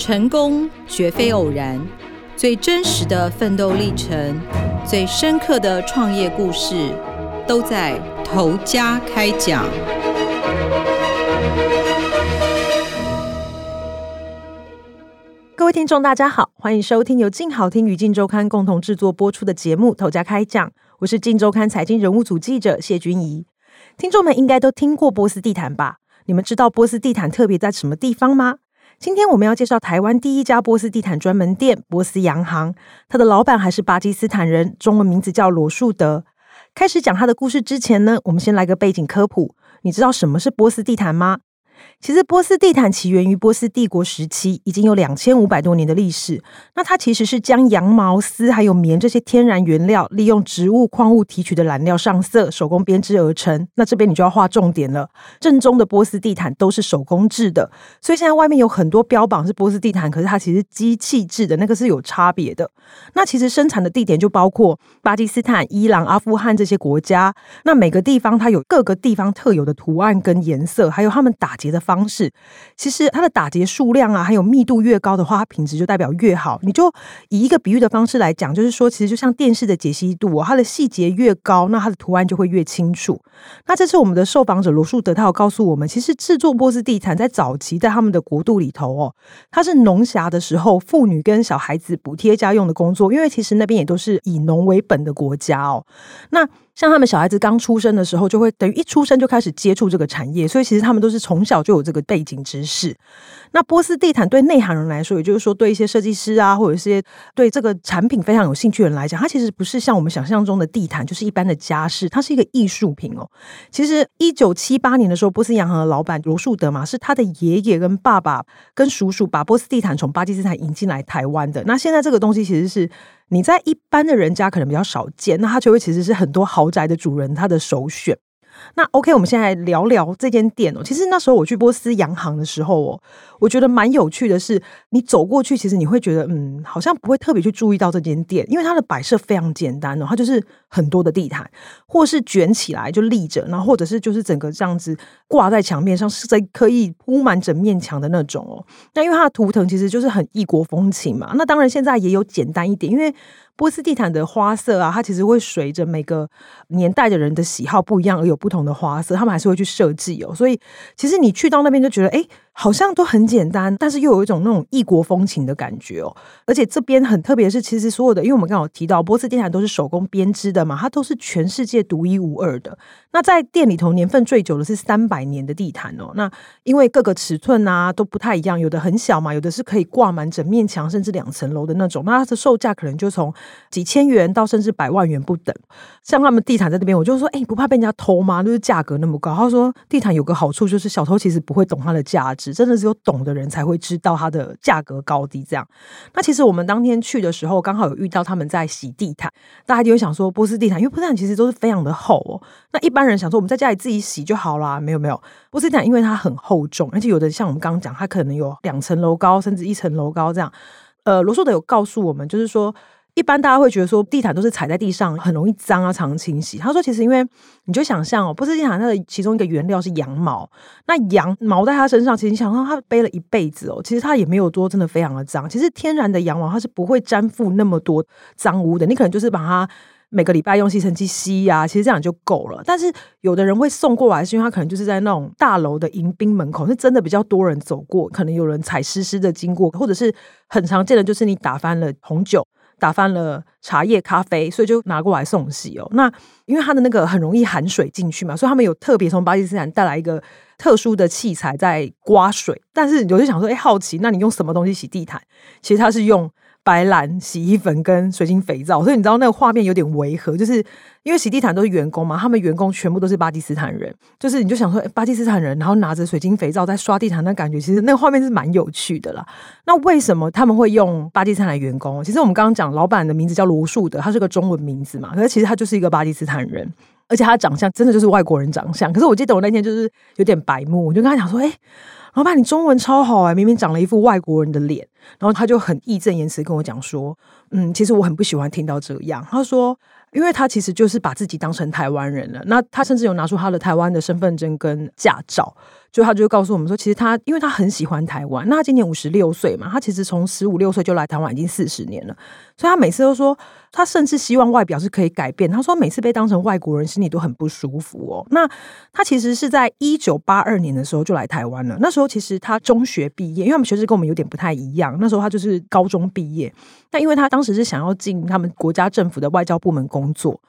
成功绝非偶然，最真实的奋斗历程，最深刻的创业故事，都在头家开讲。各位听众，大家好，欢迎收听由静好听与静周刊共同制作播出的节目《头家开讲》，我是静周刊财经人物组记者谢君怡。听众们应该都听过波斯地毯吧？你们知道波斯地毯特别在什么地方吗？今天我们要介绍台湾第一家波斯地毯专门店——波斯洋行，它的老板还是巴基斯坦人，中文名字叫罗树德。开始讲他的故事之前呢，我们先来个背景科普。你知道什么是波斯地毯吗？其实波斯地毯起源于波斯帝国时期，已经有两千五百多年的历史。那它其实是将羊毛、丝还有棉这些天然原料，利用植物、矿物提取的染料上色，手工编织而成。那这边你就要画重点了，正宗的波斯地毯都是手工制的。所以现在外面有很多标榜是波斯地毯，可是它其实机器制的，那个是有差别的。那其实生产的地点就包括巴基斯坦、伊朗、阿富汗这些国家。那每个地方它有各个地方特有的图案跟颜色，还有他们打结的方式，其实它的打结数量啊，还有密度越高的话，它品质就代表越好。你就以一个比喻的方式来讲，就是说，其实就像电视的解析度哦，它的细节越高，那它的图案就会越清楚。那这次我们的受访者罗树德，他有告诉我们，其实制作波斯地毯在早期在他们的国度里头哦，它是农暇的时候，妇女跟小孩子补贴家用的工作，因为其实那边也都是以农为本的国家哦。那像他们小孩子刚出生的时候，就会等于一出生就开始接触这个产业，所以其实他们都是从小就有这个背景知识。那波斯地毯对内行人来说，也就是说对一些设计师啊，或者是对这个产品非常有兴趣的人来讲，它其实不是像我们想象中的地毯，就是一般的家饰，它是一个艺术品哦。其实一九七八年的时候，波斯洋行的老板罗树德嘛，是他的爷爷跟爸爸跟叔叔把波斯地毯从巴基斯坦引进来台湾的。那现在这个东西其实是。你在一般的人家可能比较少见，那它就会其实是很多豪宅的主人他的首选。那 OK，我们现在聊聊这间店哦。其实那时候我去波斯洋行的时候哦，我觉得蛮有趣的是，你走过去，其实你会觉得，嗯，好像不会特别去注意到这间店，因为它的摆设非常简单哦，它就是很多的地毯，或是卷起来就立着，然后或者是就是整个这样子挂在墙面上，是在可以铺满整面墙的那种哦。那因为它的图腾其实就是很异国风情嘛。那当然现在也有简单一点，因为。波斯地毯的花色啊，它其实会随着每个年代的人的喜好不一样而有不同的花色，他们还是会去设计哦。所以其实你去到那边就觉得，哎。好像都很简单，但是又有一种那种异国风情的感觉哦。而且这边很特别是，其实所有的，因为我们刚好提到波斯地毯都是手工编织的嘛，它都是全世界独一无二的。那在店里头年份最久的是三百年的地毯哦。那因为各个尺寸啊都不太一样，有的很小嘛，有的是可以挂满整面墙，甚至两层楼的那种。那它的售价可能就从几千元到甚至百万元不等。像他们地毯在这边，我就说，哎，不怕被人家偷吗？就是价格那么高。他说地毯有个好处就是小偷其实不会懂它的价值。真的只有懂的人才会知道它的价格高低。这样，那其实我们当天去的时候，刚好有遇到他们在洗地毯，大家就会想说波斯地毯，因为波斯地毯其实都是非常的厚哦。那一般人想说我们在家里自己洗就好啦，没有没有，波斯地毯因为它很厚重，而且有的像我们刚刚讲，它可能有两层楼高，甚至一层楼高这样。呃，罗素德有告诉我们，就是说。一般大家会觉得说地毯都是踩在地上很容易脏啊，常清洗。他说其实因为你就想象哦，波斯地毯它的其中一个原料是羊毛，那羊毛在它身上，其实你想象它背了一辈子哦，其实它也没有多真的非常的脏。其实天然的羊毛它是不会沾附那么多脏污的，你可能就是把它每个礼拜用吸尘器吸呀，其实这样就够了。但是有的人会送过来，是因为他可能就是在那种大楼的迎宾门口，是真的比较多人走过，可能有人踩湿湿的经过，或者是很常见的就是你打翻了红酒。打翻了茶叶、咖啡，所以就拿过来送洗哦。那因为它的那个很容易含水进去嘛，所以他们有特别从巴基斯坦带来一个特殊的器材在刮水。但是有些想说，哎，好奇，那你用什么东西洗地毯？其实它是用。白兰洗衣粉跟水晶肥皂，所以你知道那个画面有点违和，就是因为洗地毯都是员工嘛，他们员工全部都是巴基斯坦人，就是你就想说，巴基斯坦人，然后拿着水晶肥皂在刷地毯，那感觉其实那个画面是蛮有趣的啦。那为什么他们会用巴基斯坦的员工？其实我们刚刚讲，老板的名字叫罗树德，他是个中文名字嘛，可是其实他就是一个巴基斯坦人，而且他长相真的就是外国人长相。可是我记得我那天就是有点白目，我就跟他讲说，哎。老板，你中文超好哎，明明长了一副外国人的脸，然后他就很义正言辞跟我讲说，嗯，其实我很不喜欢听到这样。他说，因为他其实就是把自己当成台湾人了，那他甚至有拿出他的台湾的身份证跟驾照。就他就告诉我们说，其实他因为他很喜欢台湾，那他今年五十六岁嘛，他其实从十五六岁就来台湾已经四十年了，所以他每次都说，他甚至希望外表是可以改变。他说每次被当成外国人，心里都很不舒服哦。那他其实是在一九八二年的时候就来台湾了，那时候其实他中学毕业，因为他们学制跟我们有点不太一样，那时候他就是高中毕业。那因为他当时是想要进他们国家政府的外交部门工作，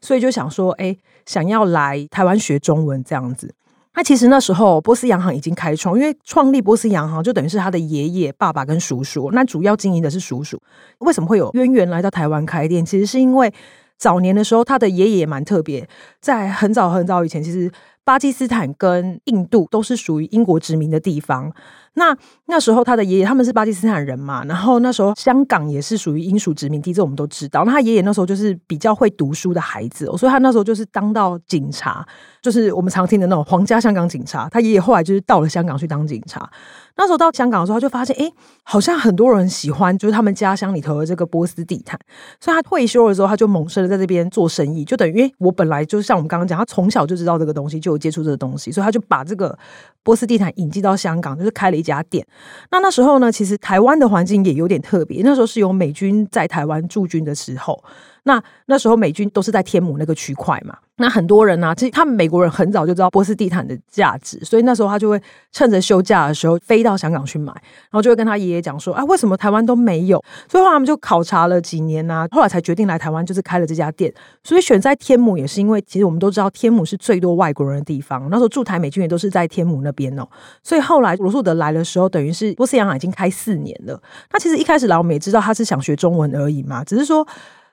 所以就想说，哎，想要来台湾学中文这样子。那其实那时候波斯洋行已经开创，因为创立波斯洋行就等于是他的爷爷、爸爸跟叔叔。那主要经营的是叔叔。为什么会有渊源来到台湾开店？其实是因为早年的时候，他的爷爷蛮特别，在很早很早以前，其实巴基斯坦跟印度都是属于英国殖民的地方。那那时候他的爷爷他们是巴基斯坦人嘛，然后那时候香港也是属于英属殖民地，这我们都知道。那他爷爷那时候就是比较会读书的孩子，所以他那时候就是当到警察，就是我们常听的那种皇家香港警察。他爷爷后来就是到了香港去当警察。那时候到香港的时候，他就发现，哎，好像很多人喜欢，就是他们家乡里头的这个波斯地毯。所以他退休的时候，他就萌生了在这边做生意，就等于，我本来就是像我们刚刚讲，他从小就知道这个东西，就有接触这个东西，所以他就把这个波斯地毯引进到香港，就是开了一家店。那那时候呢，其实台湾的环境也有点特别，那时候是有美军在台湾驻军的时候。那那时候美军都是在天母那个区块嘛，那很多人啊，其实他们美国人很早就知道波斯地毯的价值，所以那时候他就会趁着休假的时候飞到香港去买，然后就会跟他爷爷讲说，啊，为什么台湾都没有？所以后来他们就考察了几年啊，后来才决定来台湾，就是开了这家店。所以选在天母也是因为，其实我们都知道天母是最多外国人的地方，那时候驻台美军也都是在天母那边哦。所以后来罗素德来的时候，等于是波斯洋行已经开四年了。那其实一开始来我们也知道他是想学中文而已嘛，只是说。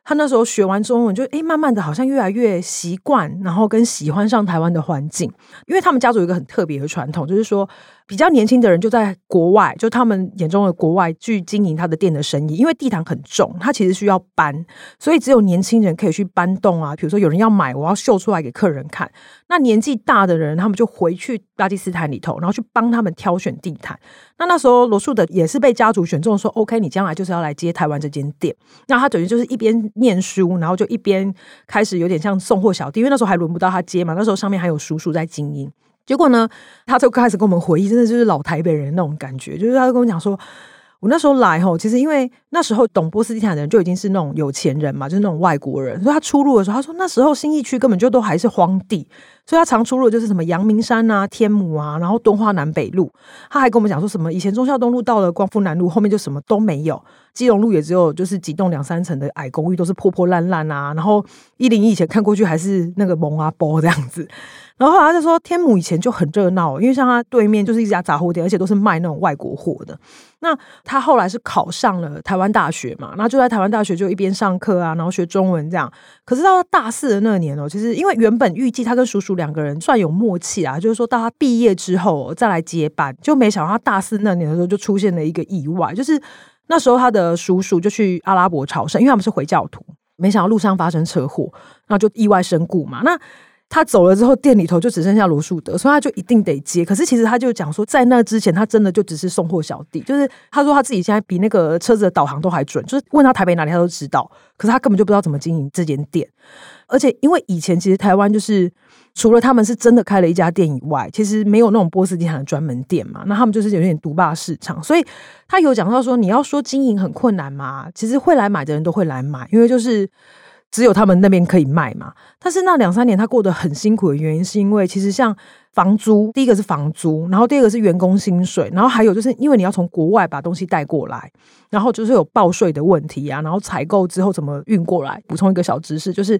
他那时候学完中文就，就诶慢慢的好像越来越习惯，然后跟喜欢上台湾的环境，因为他们家族有一个很特别的传统，就是说。比较年轻的人就在国外，就他们眼中的国外去经营他的店的生意，因为地毯很重，他其实需要搬，所以只有年轻人可以去搬动啊。比如说有人要买，我要秀出来给客人看。那年纪大的人，他们就回去巴基斯坦里头，然后去帮他们挑选地毯。那那时候罗素德也是被家族选中，说 OK，你将来就是要来接台湾这间店。那他等于就是一边念书，然后就一边开始有点像送货小弟，因为那时候还轮不到他接嘛，那时候上面还有叔叔在经营。结果呢，他就开始跟我们回忆，真的就是老台北人那种感觉。就是他跟我讲说，我那时候来吼，其实因为那时候懂波斯地毯的人就已经是那种有钱人嘛，就是那种外国人。所以他出入的时候，他说那时候新义区根本就都还是荒地，所以他常出入的就是什么阳明山啊、天母啊，然后敦化南北路。他还跟我们讲说什么以前忠孝东路到了光复南路后面就什么都没有，基隆路也只有就是几栋两三层的矮公寓，都是破破烂烂啊。然后一零一以前看过去还是那个蒙阿波这样子。然后后来他就说，天母以前就很热闹，因为像他对面就是一家杂货店，而且都是卖那种外国货的。那他后来是考上了台湾大学嘛，那就在台湾大学就一边上课啊，然后学中文这样。可是到大四的那年哦，其实因为原本预计他跟叔叔两个人算有默契啊，就是说到他毕业之后再来接班，就没想到他大四那年的时候就出现了一个意外，就是那时候他的叔叔就去阿拉伯朝圣，因为他们是回教徒，没想到路上发生车祸，然后就意外身故嘛。那他走了之后，店里头就只剩下罗素德，所以他就一定得接。可是其实他就讲说，在那之前，他真的就只是送货小弟。就是他说他自己现在比那个车子的导航都还准，就是问他台北哪里他都知道。可是他根本就不知道怎么经营这间店。而且因为以前其实台湾就是除了他们是真的开了一家店以外，其实没有那种波斯地毯的专门店嘛。那他们就是有点独霸市场。所以他有讲到说，你要说经营很困难嘛，其实会来买的人都会来买，因为就是。只有他们那边可以卖嘛，但是那两三年他过得很辛苦的原因，是因为其实像房租，第一个是房租，然后第二个是员工薪水，然后还有就是因为你要从国外把东西带过来，然后就是有报税的问题啊，然后采购之后怎么运过来。补充一个小知识，就是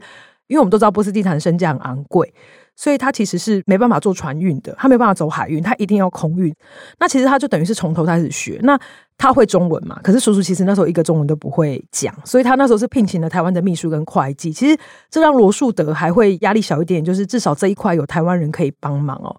因为我们都知道波斯地毯的身价很昂贵。所以他其实是没办法做船运的，他没办法走海运，他一定要空运。那其实他就等于是从头开始学。那他会中文嘛？可是叔叔其实那时候一个中文都不会讲，所以他那时候是聘请了台湾的秘书跟会计。其实这让罗素德还会压力小一点，就是至少这一块有台湾人可以帮忙哦。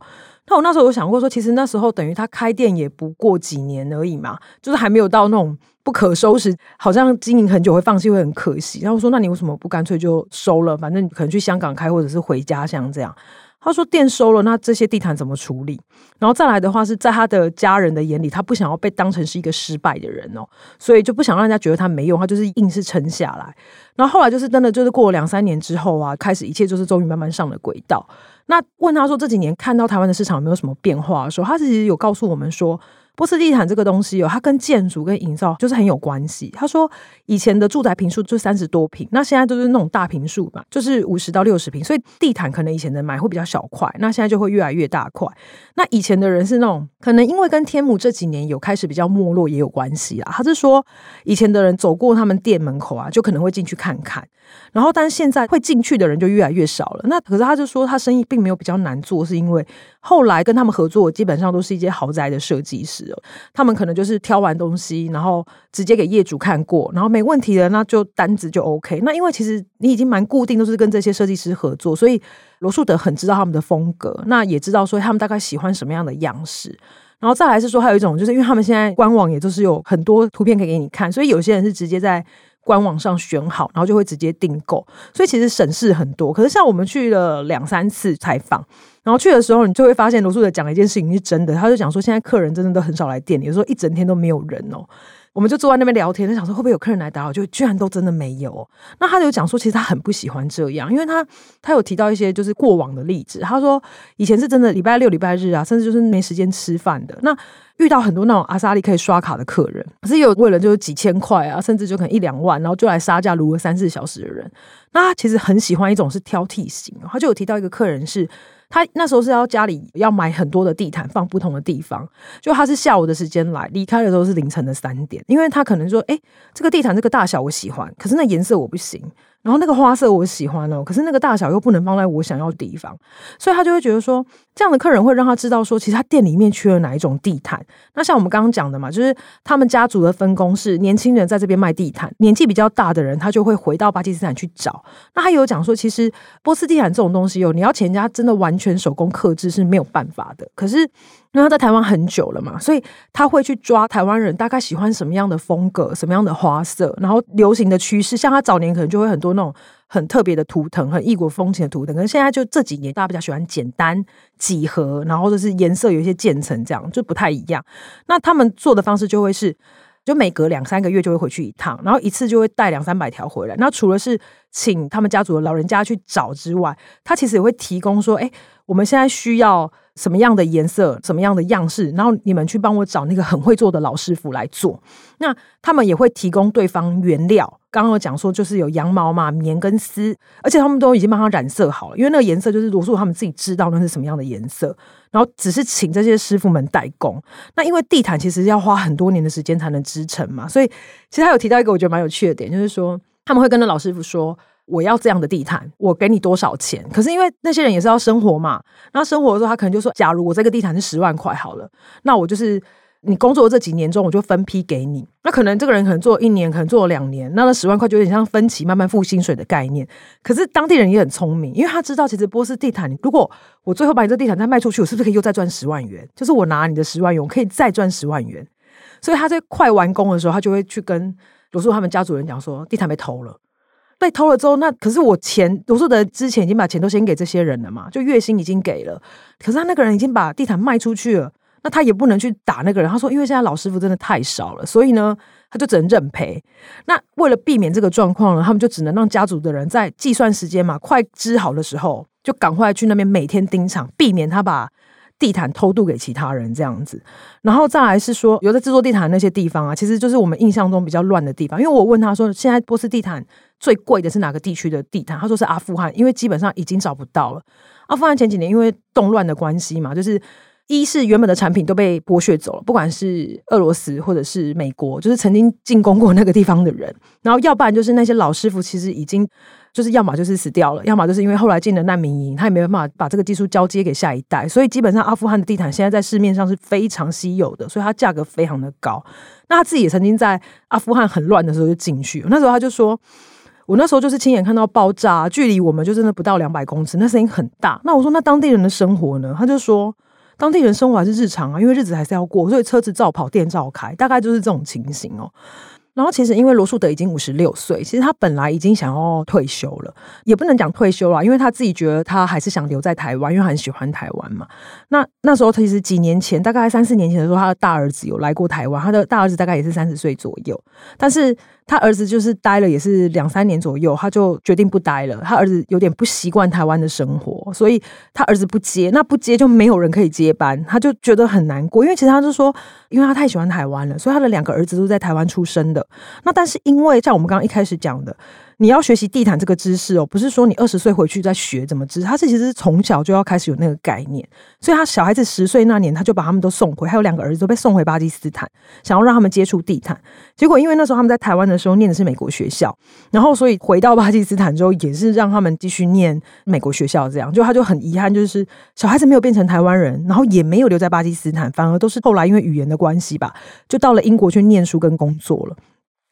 那我那时候有想过说，其实那时候等于他开店也不过几年而已嘛，就是还没有到那种不可收拾，好像经营很久会放弃会很可惜。然后说，那你为什么不干脆就收了？反正可能去香港开，或者是回家乡这样。他说店收了，那这些地毯怎么处理？然后再来的话是在他的家人的眼里，他不想要被当成是一个失败的人哦，所以就不想让人家觉得他没用，他就是硬是撑下来。然后后来就是真的就是过了两三年之后啊，开始一切就是终于慢慢上了轨道。那问他说这几年看到台湾的市场有没有什么变化的时候，他其实有告诉我们说。波斯地毯这个东西哦，它跟建筑跟营造就是很有关系。他说以前的住宅坪数就三十多坪，那现在都是那种大坪数嘛，就是五十到六十坪，所以地毯可能以前的买会比较小块，那现在就会越来越大块。那以前的人是那种可能因为跟天母这几年有开始比较没落也有关系啦。他是说以前的人走过他们店门口啊，就可能会进去看看，然后但是现在会进去的人就越来越少了。那可是他就说他生意并没有比较难做，是因为后来跟他们合作基本上都是一些豪宅的设计师。他们可能就是挑完东西，然后直接给业主看过，然后没问题的，那就单子就 OK。那因为其实你已经蛮固定，都是跟这些设计师合作，所以罗树德很知道他们的风格，那也知道说他们大概喜欢什么样的样式。然后再来是说，还有一种就是因为他们现在官网也都是有很多图片可以给你看，所以有些人是直接在官网上选好，然后就会直接订购，所以其实省事很多。可是像我们去了两三次采访。然后去的时候，你就会发现罗素的讲的一件事情是真的。他就讲说，现在客人真的都很少来店里，有时候一整天都没有人哦。我们就坐在那边聊天，就想说会不会有客人来打扰，就居然都真的没有。那他就讲说，其实他很不喜欢这样，因为他他有提到一些就是过往的例子。他说以前是真的礼拜六、礼拜日啊，甚至就是没时间吃饭的。那遇到很多那种阿萨利可以刷卡的客人，可是有为了就是几千块啊，甚至就可能一两万，然后就来杀价撸了三四小时的人。那他其实很喜欢一种是挑剔型，他就有提到一个客人是。他那时候是要家里要买很多的地毯放不同的地方，就他是下午的时间来，离开的时候是凌晨的三点，因为他可能说，哎，这个地毯这个大小我喜欢，可是那颜色我不行。然后那个花色我喜欢哦，可是那个大小又不能放在我想要的地方，所以他就会觉得说，这样的客人会让他知道说，其实他店里面缺了哪一种地毯。那像我们刚刚讲的嘛，就是他们家族的分工是年轻人在这边卖地毯，年纪比较大的人他就会回到巴基斯坦去找。那他有讲说，其实波斯地毯这种东西哦，你要请人家真的完全手工刻制是没有办法的。可是。因为他在台湾很久了嘛，所以他会去抓台湾人大概喜欢什么样的风格、什么样的花色，然后流行的趋势。像他早年可能就会很多那种很特别的图腾、很异国风情的图腾，可是现在就这几年大家比较喜欢简单几何，然后就是颜色有一些渐层，这样就不太一样。那他们做的方式就会是，就每隔两三个月就会回去一趟，然后一次就会带两三百条回来。那除了是请他们家族的老人家去找之外，他其实也会提供说，哎，我们现在需要。什么样的颜色，什么样的样式，然后你们去帮我找那个很会做的老师傅来做。那他们也会提供对方原料。刚刚有讲说，就是有羊毛嘛，棉跟丝，而且他们都已经帮他染色好了，因为那个颜色就是罗素他们自己知道那是什么样的颜色，然后只是请这些师傅们代工。那因为地毯其实要花很多年的时间才能织成嘛，所以其实他有提到一个我觉得蛮有趣的点，就是说他们会跟那老师傅说。我要这样的地毯，我给你多少钱？可是因为那些人也是要生活嘛，那生活的时候他可能就说：假如我这个地毯是十万块好了，那我就是你工作这几年中，我就分批给你。那可能这个人可能做一年，可能做了两年，那那十万块就有点像分期慢慢付薪水的概念。可是当地人也很聪明，因为他知道其实波斯地毯，如果我最后把你这地毯再卖出去，我是不是可以又再赚十万元？就是我拿你的十万元，我可以再赚十万元。所以他在快完工的时候，他就会去跟罗素他们家族人讲说：地毯被偷了。被偷了之后，那可是我钱，罗素的之前已经把钱都先给这些人了嘛，就月薪已经给了。可是他那个人已经把地毯卖出去了，那他也不能去打那个人。他说，因为现在老师傅真的太少了，所以呢，他就只能认赔。那为了避免这个状况呢，他们就只能让家族的人在计算时间嘛，快织好的时候，就赶快去那边每天盯场，避免他把。地毯偷渡给其他人这样子，然后再来是说，有在制作地毯那些地方啊，其实就是我们印象中比较乱的地方。因为我问他说，现在波斯地毯最贵的是哪个地区的地毯？他说是阿富汗，因为基本上已经找不到了。阿富汗前几年因为动乱的关系嘛，就是一是原本的产品都被剥削走了，不管是俄罗斯或者是美国，就是曾经进攻过那个地方的人，然后要不然就是那些老师傅其实已经。就是要么就是死掉了，要么就是因为后来进了难民营，他也没有办法把这个技术交接给下一代，所以基本上阿富汗的地毯现在在市面上是非常稀有的，所以它价格非常的高。那他自己也曾经在阿富汗很乱的时候就进去，那时候他就说，我那时候就是亲眼看到爆炸，距离我们就真的不到两百公尺，那声音很大。那我说那当地人的生活呢？他就说当地人生活还是日常啊，因为日子还是要过，所以车子照跑，店照开，大概就是这种情形哦。然后其实因为罗素德已经五十六岁，其实他本来已经想要退休了，也不能讲退休了，因为他自己觉得他还是想留在台湾，因为很喜欢台湾嘛。那那时候其实几年前，大概三四年前的时候，他的大儿子有来过台湾，他的大儿子大概也是三十岁左右，但是。他儿子就是待了也是两三年左右，他就决定不待了。他儿子有点不习惯台湾的生活，所以他儿子不接，那不接就没有人可以接班，他就觉得很难过。因为其实他就说，因为他太喜欢台湾了，所以他的两个儿子都在台湾出生的。那但是因为像我们刚刚一开始讲的。你要学习地毯这个知识哦，不是说你二十岁回去再学怎么织，他是其实是从小就要开始有那个概念。所以他小孩子十岁那年，他就把他们都送回，还有两个儿子都被送回巴基斯坦，想要让他们接触地毯。结果因为那时候他们在台湾的时候念的是美国学校，然后所以回到巴基斯坦之后，也是让他们继续念美国学校，这样就他就很遗憾，就是小孩子没有变成台湾人，然后也没有留在巴基斯坦，反而都是后来因为语言的关系吧，就到了英国去念书跟工作了。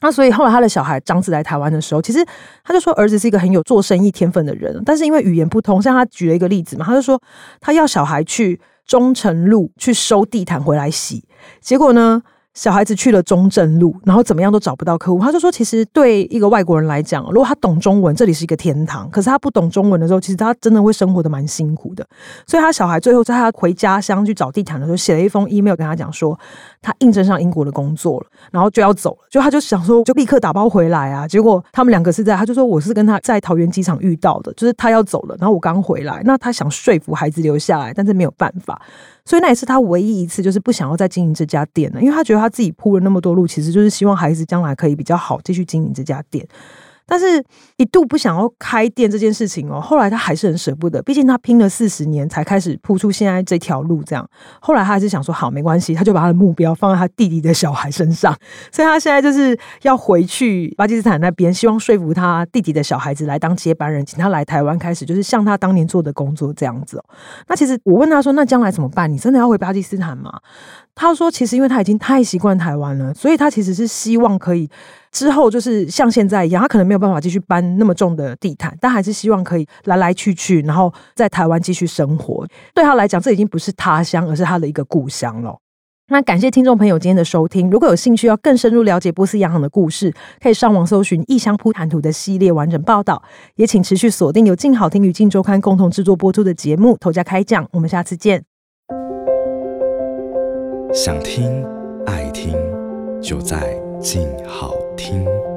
那所以后来他的小孩长子来台湾的时候，其实他就说儿子是一个很有做生意天分的人，但是因为语言不通，像他举了一个例子嘛，他就说他要小孩去忠诚路去收地毯回来洗，结果呢，小孩子去了中正路，然后怎么样都找不到客户。他就说，其实对一个外国人来讲，如果他懂中文，这里是一个天堂；可是他不懂中文的时候，其实他真的会生活得蛮辛苦的。所以他小孩最后在他回家乡去找地毯的时候，写了一封 email 跟他讲说，他应征上英国的工作了，然后就要走了。就他就想说，就立刻打包回来啊。结果他们两个是在，他就说我是跟他在桃园机场遇到的，就是他要走了，然后我刚回来，那他想说服孩子留下来，但是没有办法。所以那也是他唯一一次，就是不想要再经营这家店了，因为他觉得他自己铺了那么多路，其实就是希望孩子将来可以比较好，继续经营这家店。但是，一度不想要开店这件事情哦，后来他还是很舍不得，毕竟他拼了四十年才开始铺出现在这条路这样。后来他还是想说，好，没关系，他就把他的目标放在他弟弟的小孩身上，所以他现在就是要回去巴基斯坦那边，希望说服他弟弟的小孩子来当接班人，请他来台湾开始，就是像他当年做的工作这样子哦。那其实我问他说，那将来怎么办？你真的要回巴基斯坦吗？他说，其实因为他已经太习惯台湾了，所以他其实是希望可以。之后就是像现在一样，他可能没有办法继续搬那么重的地毯，但还是希望可以来来去去，然后在台湾继续生活。对他来讲，这已经不是他乡，而是他的一个故乡了。那感谢听众朋友今天的收听。如果有兴趣要更深入了解波斯洋行的故事，可以上网搜寻《异乡铺毯图》的系列完整报道。也请持续锁定由静好听与静周刊共同制作播出的节目《头家开讲》。我们下次见。想听爱听，就在静好听。